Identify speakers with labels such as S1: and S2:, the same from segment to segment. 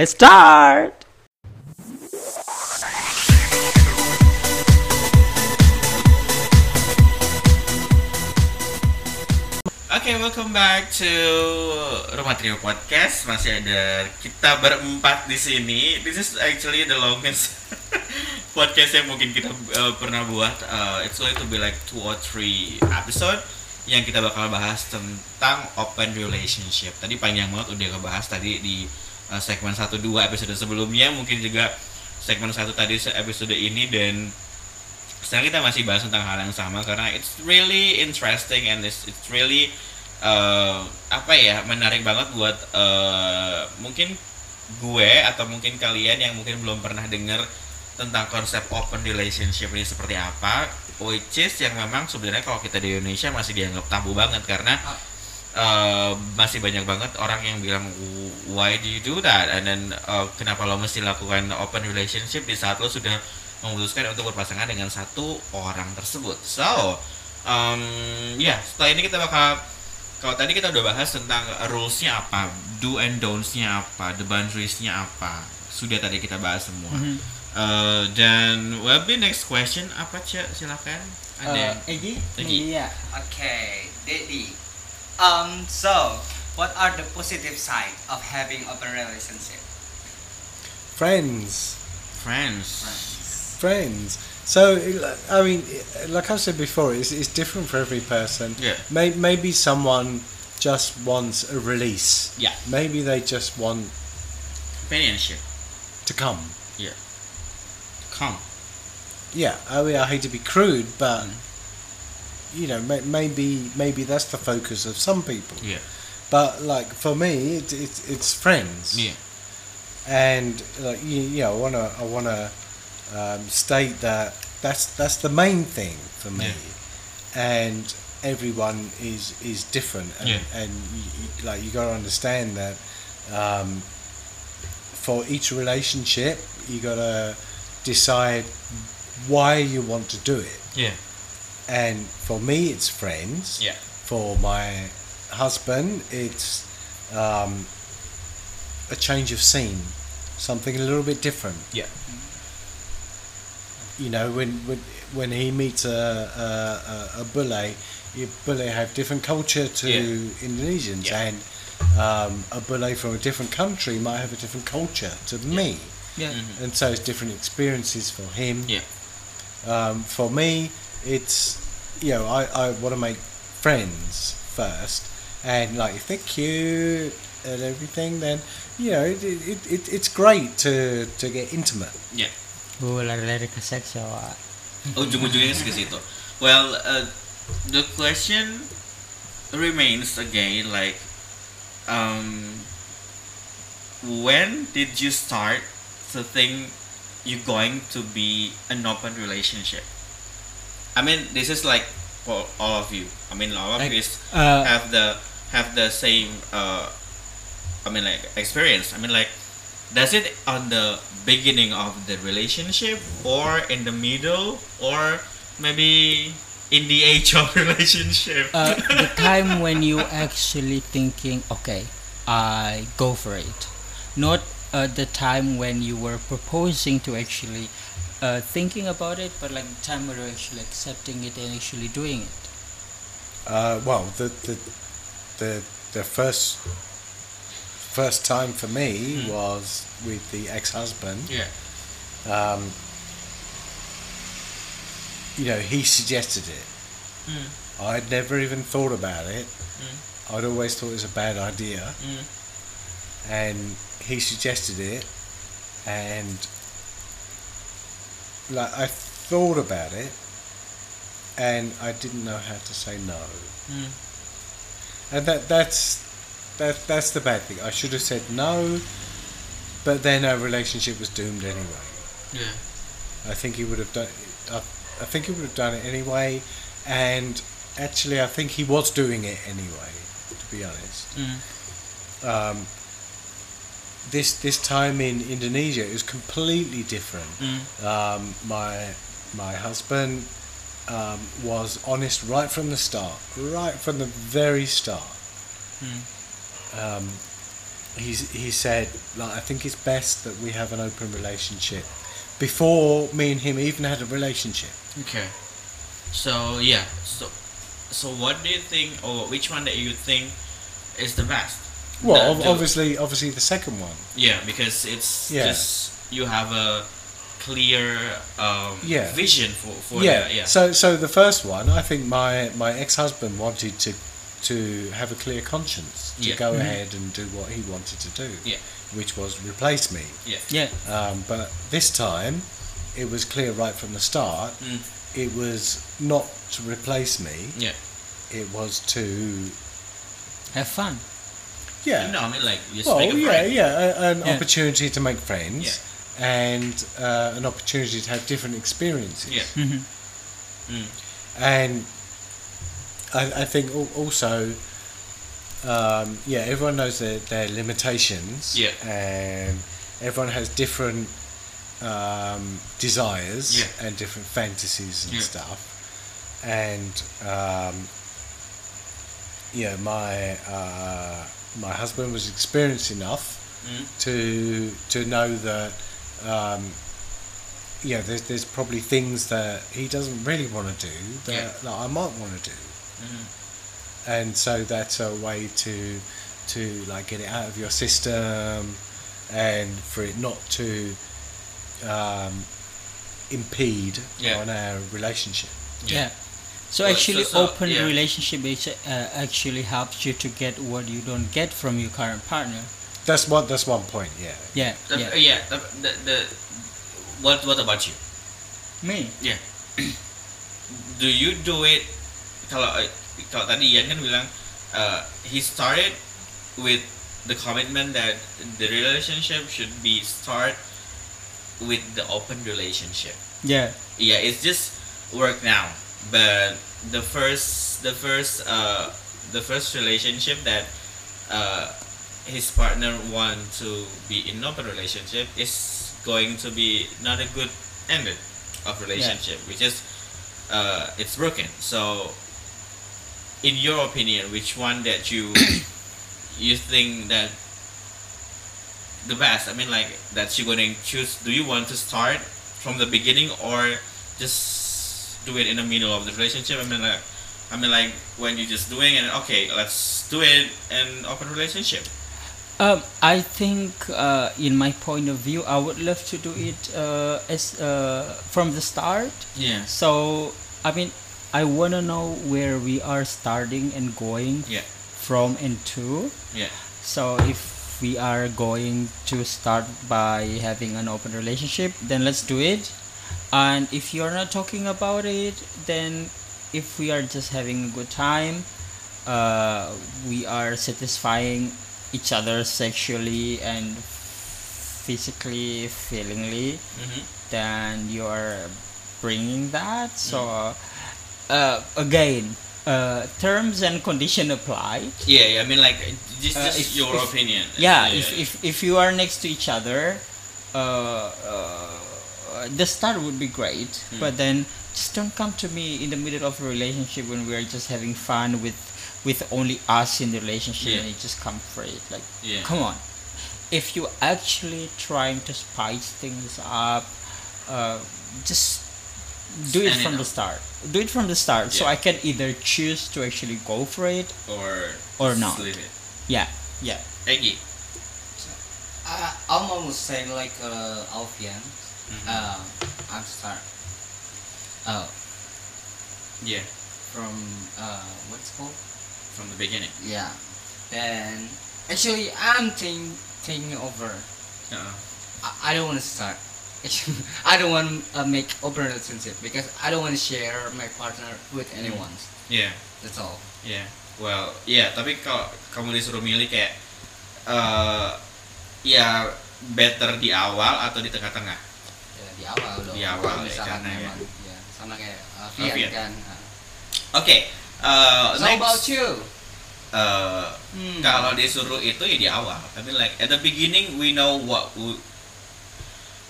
S1: Let's start.
S2: Oke, welcome back to Rumah Trio Podcast. Masih ada kita berempat di sini. This is actually the longest podcast yang mungkin kita uh, pernah buat. Uh, it's going to be like two or three episode yang kita bakal bahas tentang open relationship. Tadi panjang banget udah ngebahas tadi di uh, segmen 1 2 episode sebelumnya, mungkin juga segmen 1 tadi episode ini dan sekarang kita masih bahas tentang hal yang sama karena it's really interesting and it's, it's really uh, apa ya menarik banget buat uh, mungkin gue atau mungkin kalian yang mungkin belum pernah dengar tentang konsep open relationship ini seperti apa which is yang memang sebenarnya kalau kita di Indonesia masih dianggap tabu banget karena uh, masih banyak banget orang yang bilang why do you do that and then uh, kenapa lo mesti lakukan open relationship di saat lo sudah memutuskan untuk berpasangan dengan satu orang tersebut. So, um, ya yeah, setelah ini kita bakal kalau tadi kita udah bahas tentang rulesnya apa, do and don'ts-nya apa, the boundaries-nya apa, sudah tadi kita bahas semua. Mm -hmm. uh, dan well, be next question apa cak silakan.
S3: Ada. Uh, Egi.
S2: Egi.
S3: Iya. Okay, Dedi. Um, so what are the positive side of having open relationship?
S4: Friends.
S2: Friends.
S3: Friends.
S4: friends. So, I mean, like I said before, it's, it's different for every person.
S2: Yeah.
S4: Maybe, maybe someone just wants a release.
S2: Yeah.
S4: Maybe they just want
S2: Companionship.
S4: to come.
S2: Yeah. To come.
S4: Yeah. I mean, I hate to be crude, but you know, may, maybe maybe that's the focus of some people.
S2: Yeah.
S4: But like for me, it, it, it's friends.
S2: Yeah.
S4: And like you, you know, I wanna I wanna um, state that that's that's the main thing for me, Yeah. and everyone is is different, and,
S2: Yeah.
S4: and you- like you got to understand that um, for each relationship, you got to decide why you want to do it.
S2: Yeah.
S4: And for me, it's friends.
S2: Yeah.
S4: For my husband, it's um, a change of scene, something a little bit different.
S2: Yeah.
S4: you know when when, when he meets a a, a, a bule, you bule have different culture to
S2: Yeah.
S4: Indonesians,
S2: Yeah.
S4: and um, a bule from a different country might have a different culture to me,
S3: Yeah.
S2: Mhm.
S4: and so it's different experiences for him.
S2: Yeah.
S4: Um, for me, it's you know I, I want to make friends first, and like if they're cute and everything, then you know it, it, it, it's great to to get intimate.
S2: Yeah.
S1: Uh, lari-lari ke seks ya, Wak.
S2: ujung-ujungnya ke situ. Well, uh, the question remains again like, um, when did you start to think you're going to be an open relationship? I mean, this is like for all of you. I mean, all of
S1: Like,
S2: you is
S1: uh,
S2: have the have the same. Uh, I mean, like experience. I mean, like, does it on the beginning of the relationship, or in the middle, or maybe in the age of relationship?
S1: uh, the time when you actually thinking, okay, I go for it, not uh, the time when you were proposing to actually uh, thinking about it, but like the time when you're actually accepting it and actually doing it.
S4: Uh, well, the the the the first first time for me
S2: Hmm.
S4: was with the ex-husband.
S2: yeah.
S4: Um, you know, he suggested it.
S2: Mm.
S4: I'd never even thought about it.
S2: Mm.
S4: I'd always thought it was a bad idea,
S2: Mm.
S4: and he suggested it, and like I thought about it, and I didn't know how to say no.
S2: Mm.
S4: And that that's that that's the bad thing. I should have said no, but then our relationship was doomed anyway.
S2: Yeah.
S4: I think he would have done. I, I think he would have done it anyway, and actually, I think he was doing it anyway. To be honest,
S2: Mm.
S4: um, this this time in Indonesia is completely different.
S2: Mm.
S4: Um, my my husband um, was honest right from the start, right from the very start.
S2: Mm.
S4: Um, he's he said like I think it's best that we have an open relationship before me and him even had a relationship.
S2: Okay. So yeah. So so what do you think, or which one that you think is the best?
S4: Well,
S2: The-
S4: ob-
S2: the-
S4: obviously, obviously the second one.
S2: Yeah, because it's
S4: Yeah.
S2: just you have a clear um,
S4: Yeah.
S2: vision for for
S4: yeah.
S2: the, yeah.
S4: So so the first one, I think my my ex husband wanted to to have a clear conscience to
S2: Yeah.
S4: go
S1: Mhm.
S4: ahead and do what he wanted to do.
S2: Yeah.
S4: Which was replace me.
S1: Yeah.
S4: Um, but this time, it was clear right from the start.
S2: Mm.
S4: It was not to replace me.
S2: Yeah.
S4: It was to
S1: Have fun.
S4: Yeah.
S2: No, I mean like just
S4: well,
S2: make a
S4: yeah,
S2: friend.
S4: yeah, an
S1: Yeah.
S4: opportunity to make friends and uh, an opportunity to have different experiences.
S2: Yeah.
S1: hmm
S2: Mm.
S4: And I, I think also, um, yeah, everyone knows their, their limitations.
S2: Yeah.
S4: And everyone has different um, desires
S2: Yeah.
S4: and different fantasies and
S2: Yeah.
S4: stuff. And um, yeah, my uh, my husband was experienced enough
S2: Mm.
S4: to to know that um, yeah, there's there's probably things that he doesn't really want to do that,
S2: Yeah.
S4: that I might want to do,
S2: Mhm.
S4: and so that's a way to to like get it out of your system, and for it not to um, impede
S2: Yeah.
S4: on our relationship.
S1: Yeah. So
S2: Well,
S1: actually,
S2: so- so,
S1: open
S2: yeah.
S1: relationship is, uh, actually helps you to get what you don't get from your current partner.
S4: That's one. That's one point. Yeah.
S1: Yeah.
S2: The-
S1: yeah.
S2: yeah. the, the, the what what about you?
S1: Me. Yeah.
S2: do you do it kalau eh, kalau tadi Ian kan bilang uh, he started with the commitment that the relationship should be start with the open relationship.
S1: Yeah.
S2: Yeah, it's just work now, but the first the first uh the first relationship that uh his partner want to be in open relationship is going to be not a good ended of relationship which is uh it's broken. So in your opinion which one that you you think that the best? I mean like that you're going to choose do you want to start from the beginning or just do it in the middle of the relationship i mean like i mean like when you're just doing it okay let's do it in open relationship
S1: Um, I think, uh, in my point of view, I would love to do it uh, as uh, from the start.
S2: yeah
S1: So, I mean, I wanna know where we are starting and going
S2: Yeah.
S1: from and to.
S2: yeah
S1: So, if we are going to start by having an open relationship, then let's do it. And if you're not talking about it, then if we are just having a good time, uh, we are satisfying each other sexually and physically, feelingly,
S2: mm-hmm.
S1: then you're bringing that. So, uh, again, uh, terms and condition apply.
S2: yeah, yeah i mean like just,
S1: Uh,
S2: just your
S1: if-
S2: opinion
S1: yeah, if, if if you are next to each other uh, uh, the start would be great
S2: Hmm.
S1: but then just don't come to me in the middle of a relationship when we're just having fun with with only us in the relationship
S2: Yeah.
S1: and you just come for it. Like
S2: yeah.
S1: come on. If you actually trying to spice things up uh, just do it
S2: Stand
S1: from the start. Do it from the start so i can either choose to actually go for it
S2: or
S1: Or not.
S2: leave it.
S1: Yeah. Yeah.
S2: Egie.
S3: I, I'm almost saying like uh, Alfian.
S2: Mhm.
S3: Uh, I'm start. Uh,
S2: yeah
S3: from uh, what's it called?
S2: from the beginning
S3: Yeah. Then actually, I'm think, thinking over.
S2: uh
S3: I, I don't want to start. I don't want to uh, make open relationship because I don't want to share my partner with anyone.
S2: yeah
S3: That's all.
S2: Ya, well, ya. Tapi kalau kamu disuruh milih kayak, eh ya better di awal atau di tengah-tengah.
S3: Ya, di awal dong.
S2: Di awal ya,
S3: misalkan
S2: karena ya.
S3: memang, ya. sama kayak uh, Fian
S2: Fian.
S3: kan. Uh,
S2: Oke, eh,
S3: so
S2: next.
S3: about you?
S2: eh,
S3: Hmm.
S2: Kalau disuruh itu ya di awal. I mean like at the beginning we know what we,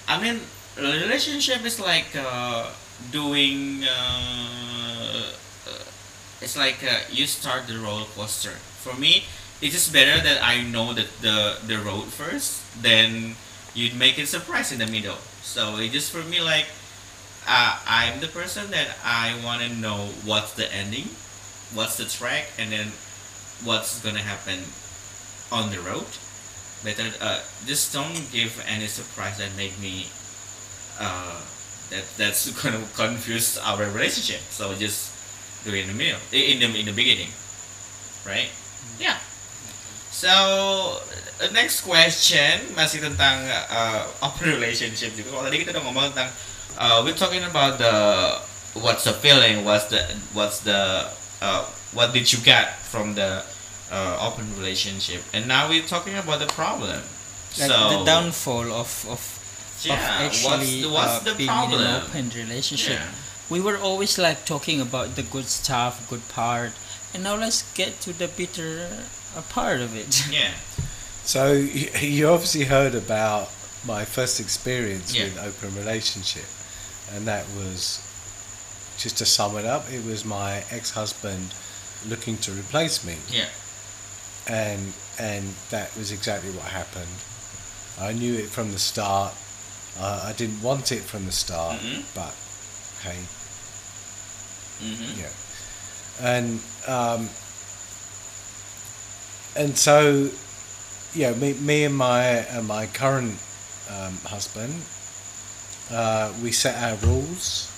S2: I mean relationship is like uh, doing. Uh, uh, it's like uh, you start the roller coaster. For me, it's just better that I know that the the road first, then you'd make it surprise in the middle. So it just for me like uh, I'm the person that I want to know what's the ending, what's the track, and then what's gonna happen on the road. Better uh, just don't give any surprise that make me uh, that that's gonna confuse our relationship. So just do it in the middle, in the in the beginning, right? Yeah. So uh, next question masih tentang uh, open relationship juga. Kalau tadi kita udah ngomong tentang uh, we're talking about the what's the feeling, what's the what's the uh, what did you get from the uh, open relationship, and now we're talking about the problem.
S1: Like
S2: so
S1: the downfall of of,
S2: yeah,
S1: of actually
S2: what's the, what's
S1: uh,
S2: the
S1: being in an open relationship.
S2: Yeah.
S1: We were always like talking about the good stuff, good part, and now let's get to the bitter uh, part of it.
S2: Yeah.
S4: So you obviously heard about my first experience
S2: Yeah.
S4: with open relationship, and that was just to sum it up. It was my ex-husband looking to replace me,
S2: Yeah.
S4: and and that was exactly what happened. I knew it from the start. Uh, I didn't want it from the start,
S2: Mhm.
S4: but hey,
S2: Mm-hmm.
S4: yeah, and um, and so yeah, me, me and my my current um, husband, uh, we set our rules,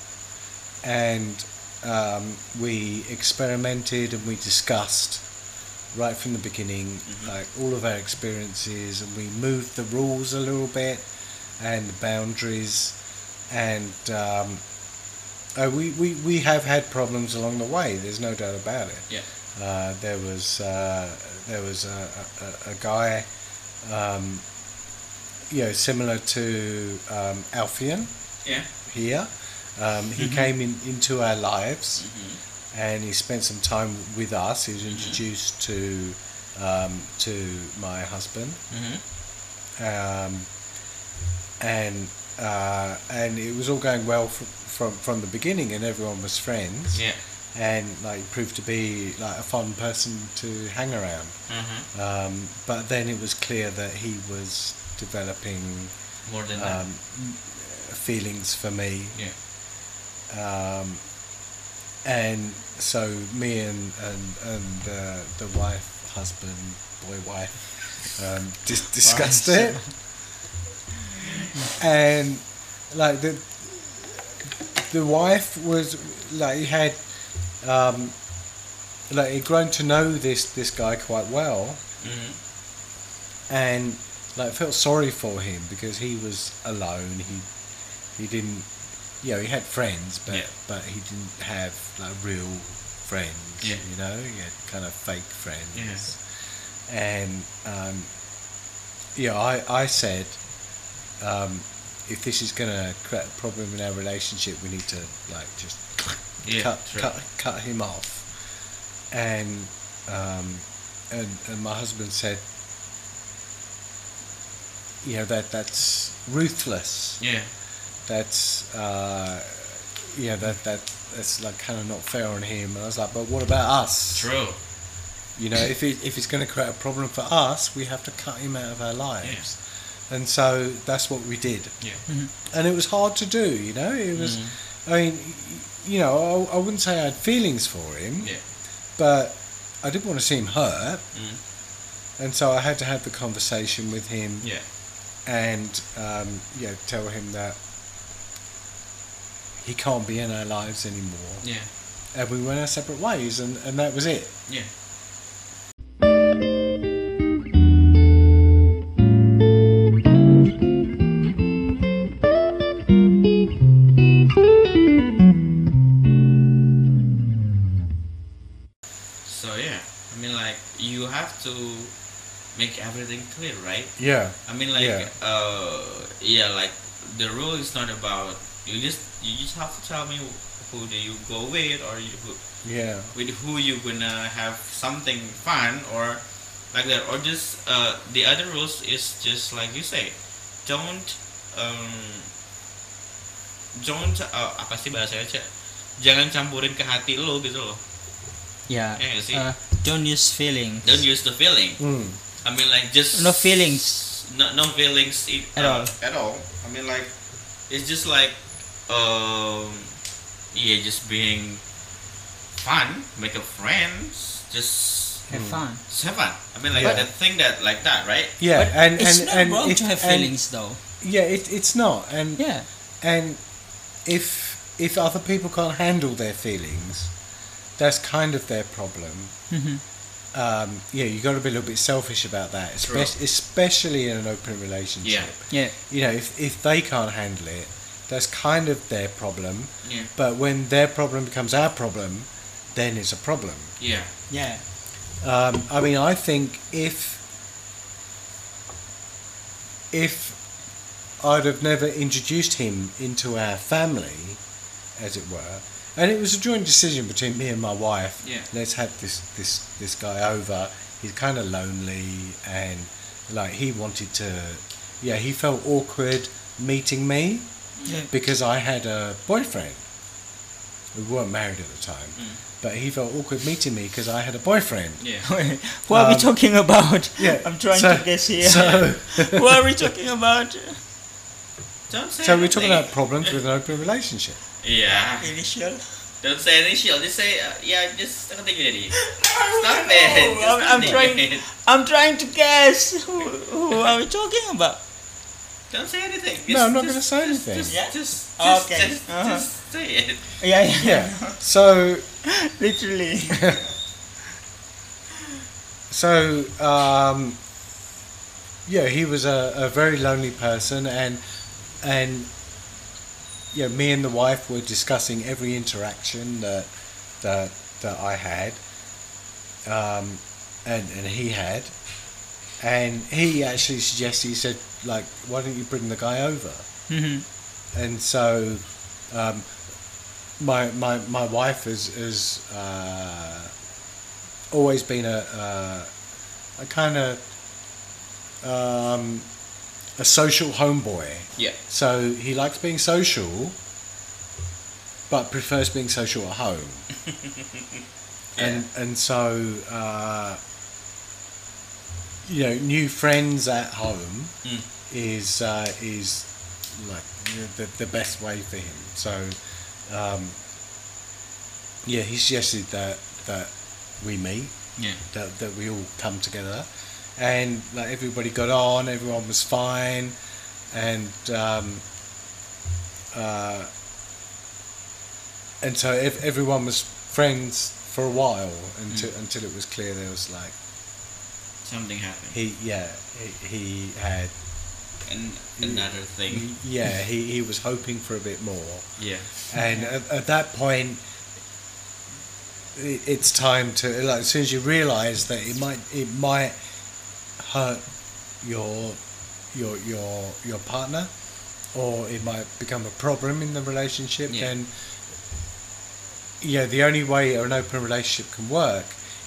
S4: and um, we experimented and we discussed right from the beginning,
S2: Mhm.
S4: like all of our experiences, and we moved the rules a little bit and the boundaries, and um, uh, we, we we have had problems along the way. There's no doubt about it.
S2: Yeah.
S4: Uh, there was uh, there was a, a, a guy, um, you know, similar to um, Alfian
S2: Yeah.
S4: here. Um, he
S2: Mhm.
S4: came in, into our lives
S2: Mm-hmm.
S4: and he spent some time with us. He was
S2: Mhm.
S4: introduced to um, to my husband,
S2: Mm-hmm.
S4: um, and uh, and it was all going well from, from from the beginning, and everyone was friends.
S2: Yeah.
S4: And like proved to be like a fun person to hang around.
S2: Mm-hmm.
S4: Um, but then it was clear that he was developing
S2: More than
S4: um, feelings for me.
S2: Yeah.
S4: Um, and so me and and, and uh, the wife, husband, boy, wife, um, dis- discussed it, and like the the wife was like he had um, like he'd grown to know this this guy quite well,
S2: Mm-hmm.
S4: and like felt sorry for him because he was alone. He he didn't, you know, he had friends, but
S2: Yeah.
S4: but he didn't have like real friends.
S2: Yeah.
S4: You know, he had kind of fake friends.
S2: Yes.
S4: And um, yeah, I I said, um, if this is gonna create a problem in our relationship, we need to like just
S2: Yeah.
S4: cut
S2: true.
S4: cut cut him off. And um, and and my husband said, you know that that's ruthless.
S2: Yeah.
S4: That's uh, you know that that that's like kind of not fair on him. And I was like, but what about us?
S2: True.
S4: You know, if it, if it's going to create a problem for us, we have to cut him out of our lives. And so that's what we did.
S2: Yeah.
S4: And it was hard to do. You know, it was.
S2: Mhm.
S4: I mean, y- you know, I, I wouldn't say I had feelings for him,
S2: Yeah.
S4: but I didn't want to see him hurt,
S2: Mm.
S4: and so I had to have the conversation with him
S2: Yeah.
S4: and um, yeah, tell him that he can't be in our lives anymore,
S2: Yeah.
S4: and we went our separate ways, and, and that was it.
S2: Yeah. Everything clear, right?
S4: Yeah,
S2: I mean like
S4: Yeah.
S2: uh yeah, like the rule is not about you just you just have to tell me who do you go with or you who,
S4: yeah,
S2: with who you gonna have something fun or like that or just uh, the other rules is just like you say don't um, don't uh, apa sih bahasanya cek jangan campurin ke hati lo gitu loh
S1: Yeah.
S2: ya nggak sih
S1: uh, don't use feelings.
S2: don't use the feeling.
S4: Mm.
S2: I mean, like just
S1: No feelings.
S2: No, no feelings i-
S1: At
S2: uh,
S1: all.
S2: At all. I mean, like it's just like um, yeah, just being fun, make a friends, just
S1: Have fun.
S2: just have fun. I mean, like
S4: But-
S2: that thing that like that, right?
S4: Yeah,
S1: But
S4: and
S1: it's
S4: and
S1: not
S4: and
S1: wrong
S4: if-
S1: to have
S4: and-
S1: feelings, though.
S4: Yeah, it, it's not, and
S1: Yeah.
S4: and if if other people can't handle their feelings, that's kind of their problem.
S1: hmm
S4: Um, yeah, you got to be a little bit selfish about that,
S2: True.
S4: especially, especially in an open relationship.
S1: Yeah.
S4: You know, if if they can't handle it, that's kind of their problem.
S2: Yeah.
S4: But when their problem becomes our problem, then it's a problem.
S2: Yeah.
S1: Yeah.
S4: Um, I mean, I think if if I'd have never introduced him into our family, as it were, and it was a joint decision between me and my wife.
S2: Yeah.
S4: Let's have this this this guy over. He's kind of lonely, and like he wanted to. Yeah, he felt awkward meeting me
S1: Yeah.
S4: because I had a boyfriend. We weren't married at the time,
S2: Mm.
S4: but he felt awkward meeting me because I had a boyfriend.
S2: Yeah.
S1: Who are we
S4: Um,
S1: talking about?
S4: Yeah,
S1: I'm trying
S4: so-
S1: to guess here.
S4: So,
S1: Who are we talking about?
S2: Don't say
S4: so we're talking about problems with an open relationship.
S2: Yeah.
S1: Initial.
S2: Don't say initial. Just say uh, yeah. Just continue jadi.
S1: Stop
S2: it. Just
S1: I'm, I'm trying.
S2: it.
S1: I'm trying to guess. Who, who are we talking about?
S2: Don't say anything.
S4: No, I'm not gonna say
S2: just-
S4: anything.
S2: Just,
S1: Yeah?
S2: just, just,
S1: Okay.
S2: just,
S1: Uh-huh.
S2: just say it.
S1: Yeah, yeah.
S4: Yeah. So,
S1: Literally.
S4: so um, yeah, he was a, a very lonely person, and and yeah, me and the wife were discussing every interaction that that that I had, um, and and he had, and he actually suggested he said like, why don't you bring the guy over?
S1: hmm
S4: and so um, my my my wife has has uh, always been a a, a kind of um, a social homeboy.
S2: Yeah.
S4: So he likes being social, but prefers being social at home. And and so uh, you know, new friends at home
S2: Mm.
S4: is uh, is like the, the best way for him. So um, yeah, he suggested that that we meet,
S2: Yeah.
S4: that that we all come together, and like everybody got on, everyone was fine, and um, uh, and so ev- everyone was friends for a while until until it was clear there was like
S2: Something happened.
S4: he yeah he, he had
S2: And another thing.
S4: yeah he, he was hoping for a bit more
S2: Yeah.
S4: and at, at that point it's time to like as soon as you realize that it might it might hurt your your your your partner or it might become a problem in the relationship
S2: Yeah.
S4: then yeah the only way an open relationship can work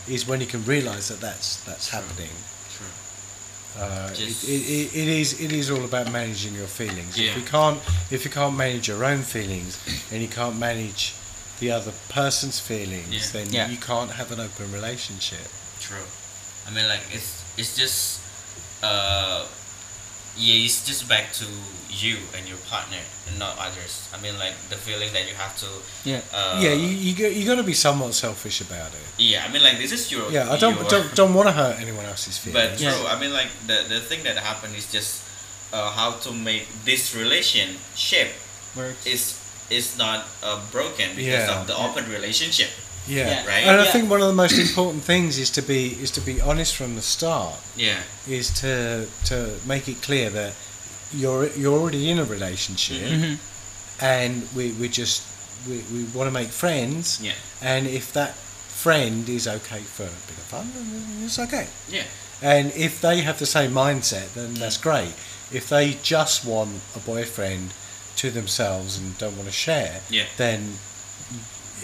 S4: is when you can realize that that's that's
S2: True.
S4: happening
S2: True.
S4: uh, it, it, it is it is all about managing your feelings.
S2: Yeah.
S4: If you can't if you can't manage your own feelings and you can't manage the other person's feelings,
S2: Yeah.
S4: then
S1: Yeah.
S4: you can't have an open relationship.
S2: True. I mean, like it's it's just uh yeah, it's just back to you and your partner and not others. I mean, like the feeling that you have to.
S1: Yeah.
S2: Uh,
S4: yeah, you you got, you got to be somewhat selfish about it.
S2: Yeah, I mean, like this is your.
S4: Yeah, I don't
S2: your-
S4: don't, don't want to hurt anyone else's feelings.
S2: But
S4: feelings.
S2: true.
S1: Yeah.
S2: I mean, like the the thing that happened is just uh, how to make this relationship
S1: Works.
S2: is is not uh, broken because
S4: Yeah.
S2: of the open relationship.
S4: Yeah.
S1: Yeah.
S2: Right?
S4: And I
S1: Yeah.
S4: think one of the most important things is to be is to be honest from the start.
S2: Yeah.
S4: Is to to make it clear that you're you're already in a relationship.
S1: Mhm.
S4: and we, we just we, we want to make friends
S2: Yeah.
S4: and if that friend is okay for a bit of fun then it's okay
S2: Yeah.
S4: and if they have the same mindset then that's great if they just want a boyfriend to themselves and don't want to share
S2: Yeah.
S4: then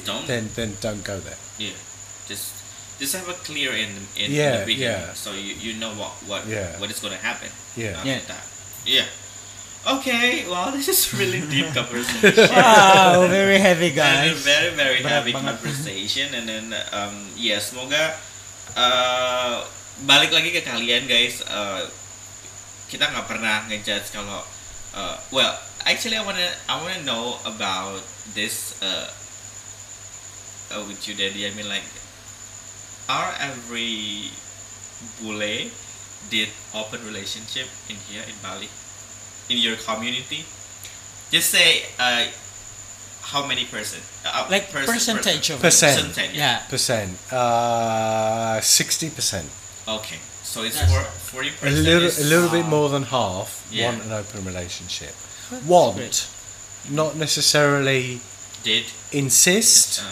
S2: Don't.
S4: then then don't go there
S2: Yeah. Just just have a clear in in,
S4: Yeah,
S2: the beginning,
S4: yeah.
S2: so you, you know what what
S4: Yeah.
S2: what is going to happen
S4: yeah
S2: after
S1: Yeah.
S2: that. Yeah. Okay. Well, this is really deep conversation.
S1: wow, very heavy
S2: And a
S1: guys.
S2: very very
S1: Berat
S2: heavy conversation, and then um yeah, semoga eh, balik lagi ke kalian guys. eh, kita nggak pernah ngejudge kalau uh, well actually I wanna I wanna know about this uh, uh, with you daddy I mean like are every bule did open relationship in here in Bali in your community just say uh, how many percent uh,
S1: Like
S2: person-
S1: percentage of.
S4: Percent.
S2: percentage
S1: Yeah.
S4: Percent. Uh, sixty percent.
S2: okay so it's
S1: That's-
S2: for 40
S4: A little,
S2: is,
S4: a little bit
S1: uh,
S4: more than half
S2: Yeah.
S4: want an open relationship.
S1: That's
S4: Want,
S1: great.
S4: not necessarily
S2: did
S4: insist
S2: uh,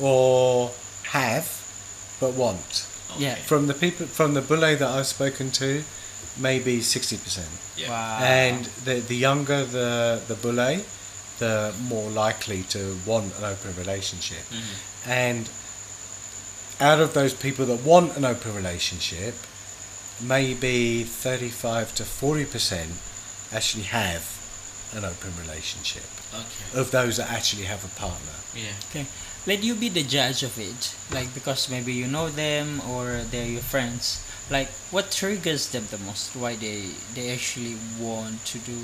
S4: or have, but want.
S1: Yeah.
S4: From the people, from the bule that I've spoken to, maybe sixty percent.
S2: yeah
S1: Wow.
S4: And the the younger the the bule, the more likely to want an open relationship.
S2: Mhm.
S4: And out of those people that want an open relationship, maybe 35 to 40% actually have an open relationship
S2: okay
S4: of those that actually have a partner.
S2: yeah
S1: Okay. Let you be the judge of it. Like because maybe you know them or they're your friends. Like what triggers them the most? Why they they actually want to do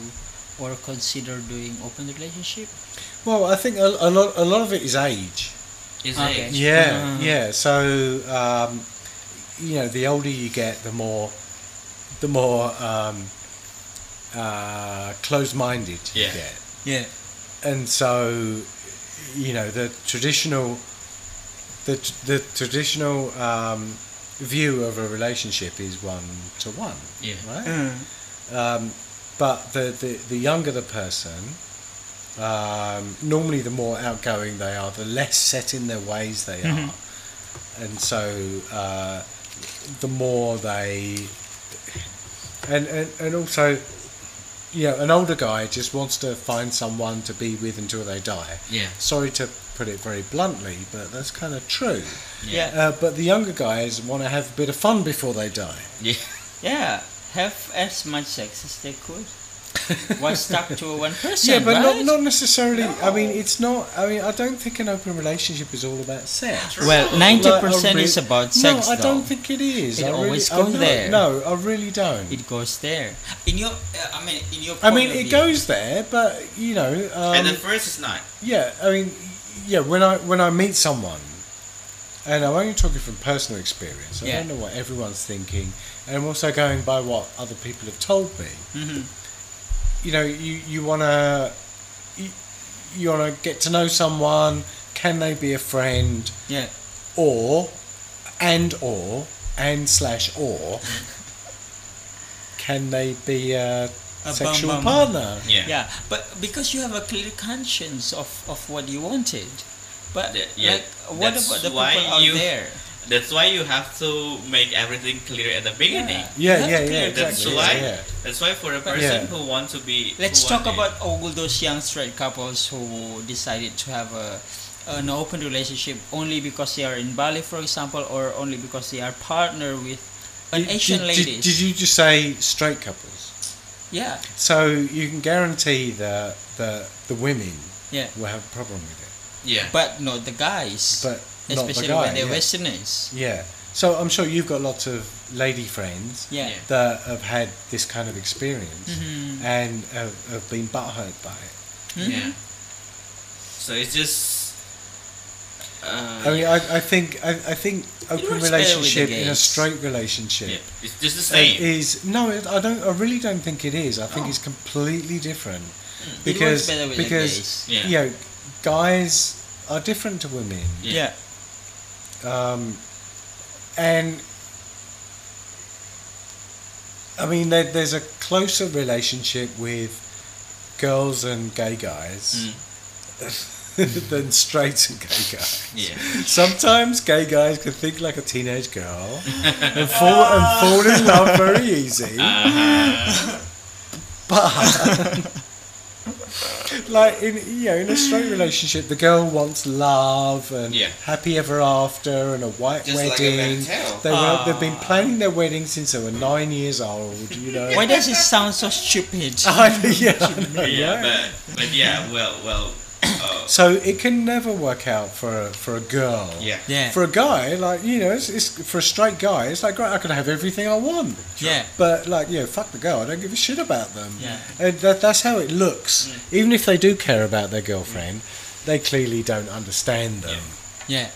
S1: or consider doing open relationship?
S4: Well, I think a, a lot a lot of it is age.
S2: is
S1: Okay.
S2: age
S4: Yeah,
S1: Uh.
S4: yeah. So um, you know, the older you get, the more the more um, uh, closed-minded you
S2: Yeah.
S4: get.
S1: Yeah.
S4: and so you know the traditional the the traditional um, view of a relationship is one to one
S2: Yeah.
S4: right
S1: Mm.
S4: um, but the, the the younger the person um, normally the more outgoing they are the less set in their ways they
S1: Mhm.
S4: are and so uh, the more they and, and and also you know an older guy just wants to find someone to be with until they die
S2: yeah
S4: sorry to put it very bluntly but that's kind of true
S1: Yeah.
S4: uh, but the younger guys want to have a bit of fun before they die
S2: yeah
S1: Yeah. Have as much sex as they could. Why stuck to one person?
S4: yeah but
S1: right?
S4: not, not necessarily i mean it's not i mean i don't think an open relationship is all about sex
S1: Well, ninety
S4: like,
S1: percent
S4: re-
S1: is about sex.
S4: no i don't
S1: though.
S4: think it is
S1: It
S4: I
S1: always
S4: I
S1: goes
S4: no,
S1: there.
S4: no i really don't
S1: it goes there. In your, uh, I mean, in your.
S4: I mean,
S1: of
S4: it
S1: view.
S4: goes there, but you know, um,
S2: and at first it's not
S4: yeah. I mean, yeah. When I when I meet someone, and I'm only talking from personal experience. I
S1: Yeah.
S4: don't know what everyone's thinking, and I'm also going by what other people have told me.
S1: Mhm.
S4: You know, you you wanna you, you wanna get to know someone. Can they be a friend,
S1: Yeah.
S4: or and or and slash or can they be a,
S1: A
S4: sexual
S1: bum bum.
S4: partner?
S2: yeah
S1: Yeah, but because you have a clear conscience of, of what you wanted. But
S2: Th- yeah,
S1: like, what about the people out
S2: you-
S1: there?
S2: That's why you have to make everything clear at the beginning
S4: Yeah,
S1: That's
S4: yeah, yeah, exactly.
S2: That's
S4: yeah,
S2: why-
S4: yeah.
S2: that's why for a person
S4: Yeah.
S2: who wants to be
S1: Let's talk
S2: want
S1: about all those young straight couples who decided to have a an open relationship only because they are in Bali, for example, or only because they are partner with an
S4: Did-
S1: Asian
S4: did,
S1: lady.
S4: Did, did you just say straight couples?
S1: yeah,
S4: So you can guarantee that the the women
S1: yeah,
S4: will have a problem with it,
S2: yeah
S1: but not the guys,
S4: but not the
S1: especially when they're
S4: yeah.
S1: Westerners.
S4: yeah. So I'm sure you've got lots of lady friends
S1: Yeah.
S2: Yeah.
S4: that have had this kind of experience
S1: Mhm.
S4: and have, have been butthurt by it.
S1: Mhm.
S2: yeah so it's just uh,
S4: I mean, I, I think I, I think open
S1: works better with the
S4: relationship in a straight relationship
S2: yeah, it's just the
S4: uh,
S2: same
S4: is no. I don't. I really don't think it is. I think
S1: Oh.
S4: it's completely different
S1: It
S4: because
S1: works better with the
S4: because
S1: gays.
S2: Yeah.
S4: you know, guys are different to women.
S2: Yeah.
S4: Um, and I mean, there, there's a closer relationship with girls and gay guys
S2: Mm.
S4: than straight and gay guys.
S2: yeah
S4: Sometimes gay guys can think like a teenage girl and fall and fall in love very easy.
S2: uh,
S4: But like in you know in a straight relationship, the girl wants love and
S2: Yeah.
S4: happy ever after and a white
S2: Just like a
S4: wedding.
S2: fairy
S4: they were, they've been
S1: Ah.
S4: planning their wedding since they were nine years old. You know.
S1: Why does it sound so stupid?
S4: I, yeah, I know,
S2: yeah
S4: right?
S2: but but yeah well well uh,
S4: So it can never work out for a, for a girl.
S2: yeah.
S1: Yeah.
S4: For a guy, like you know, it's, it's for a straight guy. It's like great, I can have everything I want.
S1: Yeah.
S4: But like, you know, fuck the girl. I don't give a shit about them.
S1: Yeah.
S4: And that, that's how it looks. Even if they do care about their girlfriend, they clearly don't understand them.
S1: Yeah.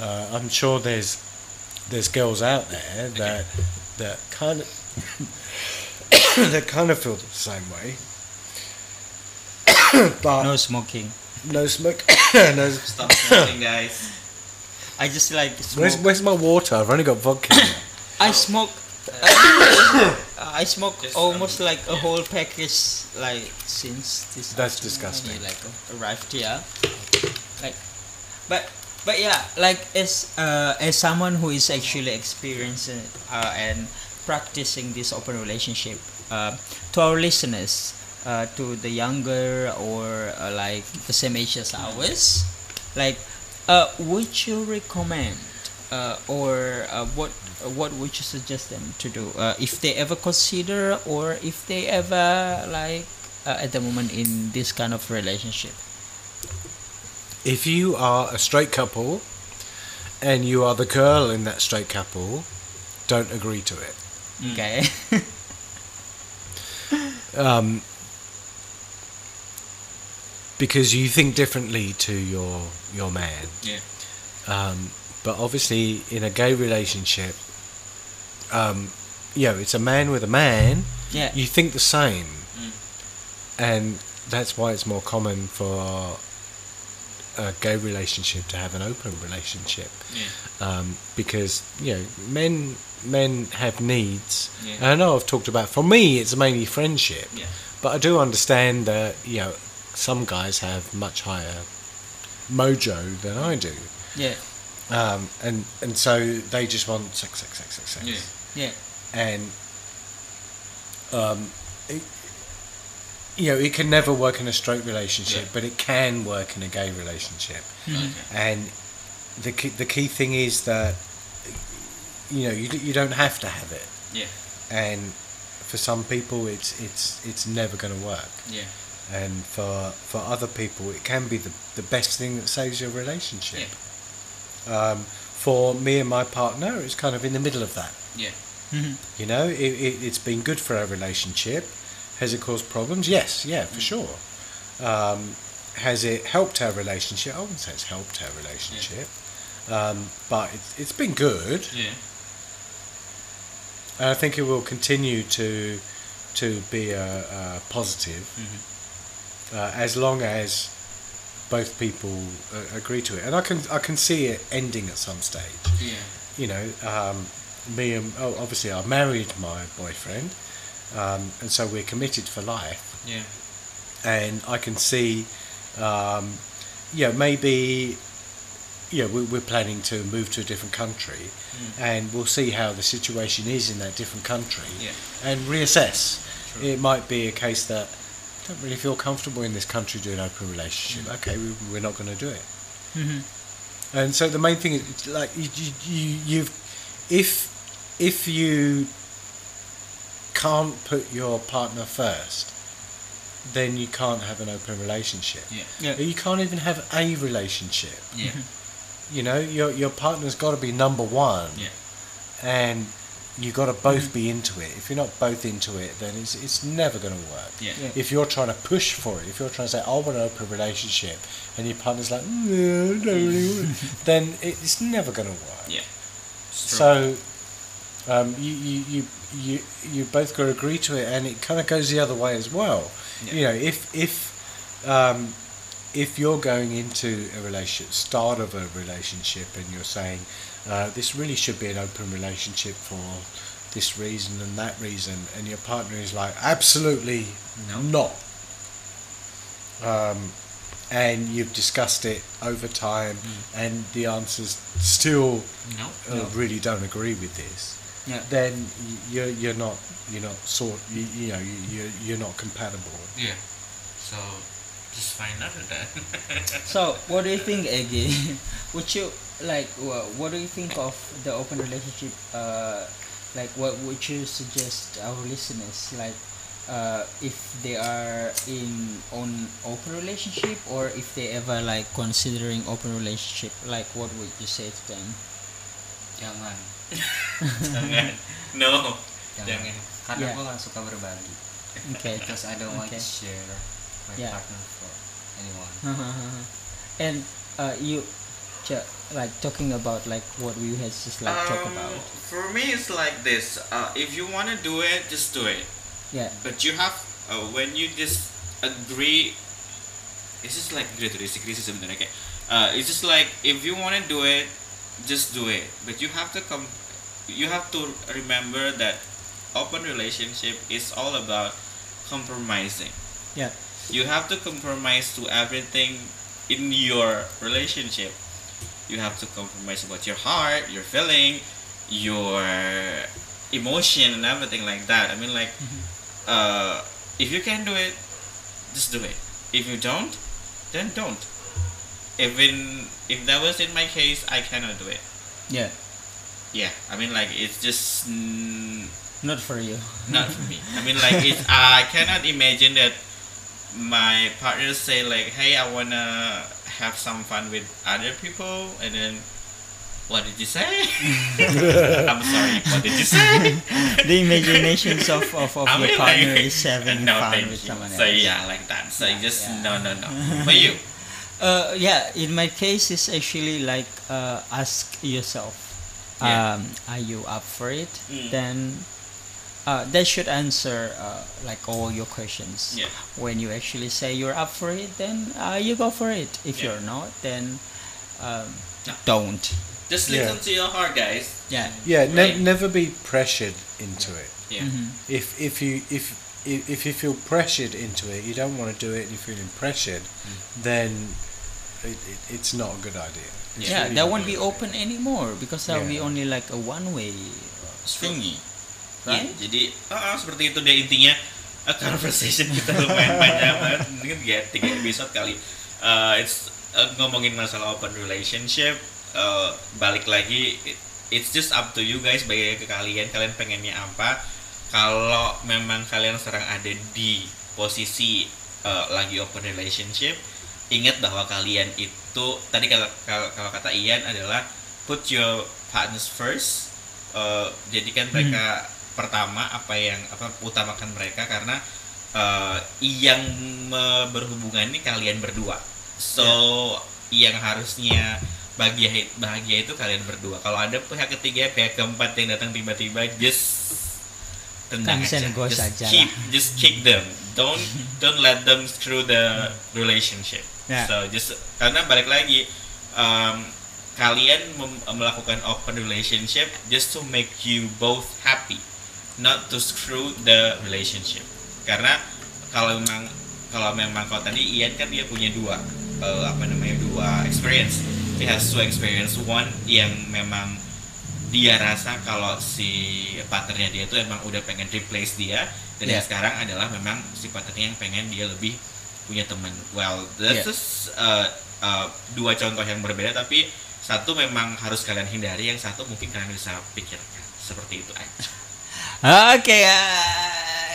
S4: Uh, I'm sure there's there's girls out there that that kind of that kind of feel the same way. but
S1: No smoking.
S4: no, smoke. no,
S2: Stop smoking, guys.
S1: I just like smoke.
S4: where's, where's my water? I've only got vodka.
S1: I smoke. uh, I smoke
S2: Just,
S1: almost
S2: um,
S1: like a
S2: yeah.
S1: whole package, like since this.
S4: That's
S1: afternoon
S4: disgusting.
S1: when like arrived here, like, but but yeah, like as uh, as someone who is actually experiencing uh, and practicing this open relationship, uh, to our listeners, uh, to the younger or uh, like the same age as ours, like, uh, would you recommend uh, or uh, what uh, what would you suggest them to do? Uh, if they ever consider or if they ever like uh, at the moment in this kind of relationship?
S4: If you are a straight couple and you are the girl in that straight couple, don't agree to it.
S1: okay.
S4: Um, because you think differently to your your man.
S2: Yeah.
S4: Um, but obviously, in a gay relationship, um, you know, it's a man with a man.
S1: yeah
S4: You think the same,
S2: Mm.
S4: and that's why it's more common for a gay relationship to have an open relationship.
S2: Yeah.
S4: um, because you know men men have needs.
S2: Yeah.
S4: And I know I've talked about. For me, it's mainly friendship,
S2: Yeah.
S4: but I do understand that you know some guys have much higher mojo than I do,
S1: yeah
S4: um, and and so they just want sex, sex, sex, sex, sex,
S2: Yeah.
S1: yeah
S4: and um, it, you know it can never work in a straight relationship,
S2: Yeah.
S4: but it can work in a gay relationship.
S2: Okay.
S4: and the key, the key thing is that you know you, you don't have to have it
S2: Yeah.
S4: and for some people it's it's it's never going to work
S2: Yeah.
S4: And for for other people it can be the, the best thing that saves your relationship. Um, for me and my partner it's kind of in the middle of that.
S2: Yeah.
S1: Mhm.
S4: you know it, it, it's been good for our relationship. Has it caused problems? Yes yeah for sure. Um, has it helped our relationship? I wouldn't say it's helped our relationship. Um, but it's, it's been good.
S2: Yeah.
S4: and i think it will continue to to be a, a positive.
S2: Mhm.
S4: Uh, as long as both people uh, agree to it and i can i can see it ending at some stage
S2: Yeah.
S4: you know, um, me and oh, obviously I married my boyfriend, um, and so we're committed for life.
S2: Yeah.
S4: And I can see, um, yeah, maybe, yeah, we, we're planning to move to a different country,
S2: Mm.
S4: and we'll see how the situation is in that different country,
S2: Yeah.
S4: and reassess.
S2: True.
S4: It might be a case that don't really feel comfortable in this country doing open relationship.
S2: Mm.
S4: Okay, we, we're not going to do it.
S1: Mhm.
S4: And so the main thing is it's like you, you, you you've if if you can't put your partner first, then you can't have an open relationship.
S2: Yeah.
S1: yeah
S4: You can't even have a relationship.
S2: Yeah.
S4: You know, your your partner's got to be number one,
S2: Yeah.
S4: and you got to both be into it. If you're not both into it, then it's it's never going to work.
S2: Yeah.
S1: Yeah.
S4: If you're trying to push for it, if you're trying to say, "I want an open relationship," and your partner's like, "No, I don't really want," it," then it's never going to work.
S2: Yeah.
S4: So um, you, you, you, you, you both got to agree to it, and it kind of goes the other way as well.
S2: Yeah.
S4: You know, if if um, if you're going into a relationship, start of a relationship, and you're saying uh, this really should be an open relationship for this reason and that reason, and your partner is like, absolutely
S2: No.
S4: not. Um, and you've discussed it over time, and the answer's still
S2: no.
S4: uh,
S1: No.
S4: really don't agree with this,
S1: yeah
S4: then you're you're not you're not sort you, you know you you're, you're not compatible.
S2: Yeah. So just find out that.
S1: So, what do you think, Egie? Would you like? wha- What do you think of the open relationship? Uh, like, what would you suggest our listeners? Like, uh, if they are in on open relationship or if they ever like considering open relationship like what would you say to them
S3: jangan
S2: Jangan. No.
S3: jangan
S2: Jangan.
S3: karena
S1: Yeah.
S3: gue gak suka berbagi
S1: okay
S3: because I don't want to share my
S1: Yeah.
S3: partner for anyone
S1: and uh, you ju- like talking about like what we had just like talk
S2: Um,
S1: about
S2: For me, it's like this. Uh, if you want to do it, just do it.
S1: yeah
S2: But you have uh, when you just agree. It's just like agree to disagree sih sebenarnya kayak. Uh, it's just like if you want to do it, just do it. But you have to come. You have to remember that open relationship is all about compromising.
S1: yeah
S2: You have to compromise to everything in your relationship. You have to compromise about your heart, your feeling, your emotion, and everything like that. I mean, like, uh, if you can do it, just do it. If you don't, then don't. Even if that was in my case, I cannot do it.
S1: yeah
S2: Yeah, I mean, like, it's just mm,
S1: not for you
S2: not for me. I mean, like it's I cannot imagine that my partners say like, "Hey, I wanna have some fun with other people," and then what did you say? I'm sorry. What did you say?
S1: the imaginations of, of, of
S2: I
S1: your
S2: mean,
S1: partner
S2: like,
S1: is having
S2: no,
S1: fun with
S2: you.
S1: someone else
S2: So yeah, like that. So
S1: Yeah,
S2: just
S1: yeah.
S2: no, no, no. For you,
S1: Uh, yeah, in my case, it's actually like uh, ask yourself,
S2: Yeah.
S1: um, are you up for it?
S2: Mm.
S1: Then uh, that should answer uh, like all your questions.
S2: Yeah.
S1: When you actually say you're up for it, then uh, you go for it. If
S2: Yeah.
S1: you're not, then um,
S2: No.
S1: don't.
S2: just
S4: Yeah.
S2: listen to your heart, guys.
S1: Yeah.
S4: Yeah,
S2: Right.
S4: ne- never be pressured into it.
S2: Yeah.
S1: Mhm.
S4: If if you if if if you feel pressured into it, you don't want to do it, and you're feeling pressured, then it, it, it's not a good idea. It's
S1: Yeah,
S4: really
S1: that won't be
S4: good
S1: open anymore because that will be only like a one-way thingy,
S2: Iya, jadi ah, seperti itu deh intinya. Uh, conversation kita lumayan panjang banget. Mungkin tiga, tiga episode kali. Uh, it's uh, ngomongin masalah open relationship uh, balik lagi it- it's just up to you guys bagi ke kalian kalian pengennya apa. Kalau memang kalian sekarang ada di posisi uh, lagi open relationship ingat bahwa kalian itu tadi kalau kalau, kata Ian adalah put your partners first. Uh, jadikan mereka pertama apa yang apa utamakan mereka? Karena uh, yang berhubungan ini kalian berdua. So yang harusnya bahagia bahagia itu kalian berdua. Kalau ada pihak ketiga pihak keempat yang datang tiba-tiba just
S1: and
S2: aja. just
S1: aja
S2: keep just kick them. Don't don't let them through the relationship.
S1: Yeah.
S2: so just karena balik lagi um, kalian melakukan open relationship just to make you both happy not to screw the relationship. Karena kalau memang kalau memang kalau tadi Ian kan dia punya dua eh, apa namanya dua experience. He has two experience. One yang memang dia rasa kalau si partnernya dia itu emang udah pengen replace dia dan yang
S1: Yeah.
S2: sekarang adalah memang si partnernya yang pengen dia lebih punya teman. Well this
S1: Yeah.
S2: is uh, uh, dua contoh yang berbeda tapi satu memang harus kalian hindari yang satu mungkin kalian bisa pikirkan. Seperti itu aja
S1: Oke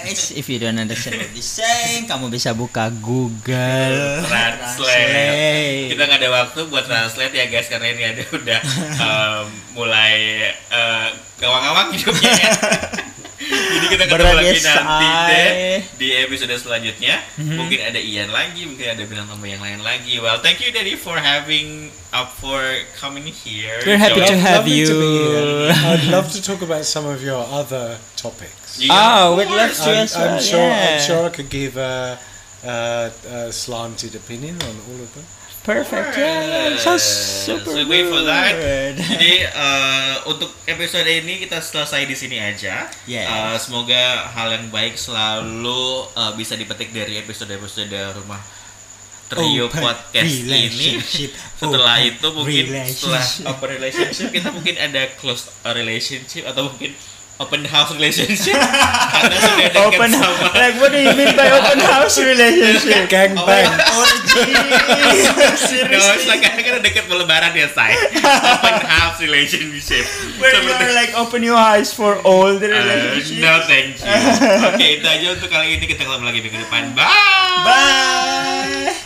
S1: guys, if you don't understand what saying, kamu bisa buka Google
S2: Translate. kita nggak ada waktu buat translate ya guys karena ini ada udah um, mulai uh, gawang-gawang hidupnya ya. Jadi kita ketemu lagi nanti deh di episode selanjutnya.
S1: Mhm.
S2: Mungkin ada Ian lagi, mungkin ada bintang tamu yang lain lagi. Well, thank you Daddy for having up for coming here.
S1: We're happy to have
S4: to
S1: you.
S4: here. I'd love to talk about some of your other topics.
S2: Yeah,
S1: Ah,
S2: of
S1: we'd love to
S4: I'm,
S1: as
S4: I'm sure. I'm
S1: yeah.
S4: sure I could give a, a, a slanted opinion on all of them.
S1: Perfect. Yeah, so
S2: Yes.
S1: super
S2: So wait for that. Jadi eh, untuk episode ini kita selesai di sini aja.
S1: Yes.
S2: Eh, semoga hal yang baik selalu eh, bisa dipetik dari episode-episode rumah trio
S1: Open
S2: podcast ini. Setelah
S1: Open
S2: itu mungkin setelah open relationship kita mungkin ada close relationship atau mungkin open house relationship? Karena sudah
S1: open
S2: sama.
S1: Like what do you mean by open house relationship?
S4: Gangbang.
S1: Orgy
S2: no no, karena kan dekat deket lebaran ya say open house relationship.
S1: Where
S2: so,
S1: you're like open your eyes for all the
S2: uh,
S1: relationships.
S2: uh, no thank you. Oke okay, itu aja untuk kali ini. Kita ketemu lagi minggu depan. Bye.
S1: Bye.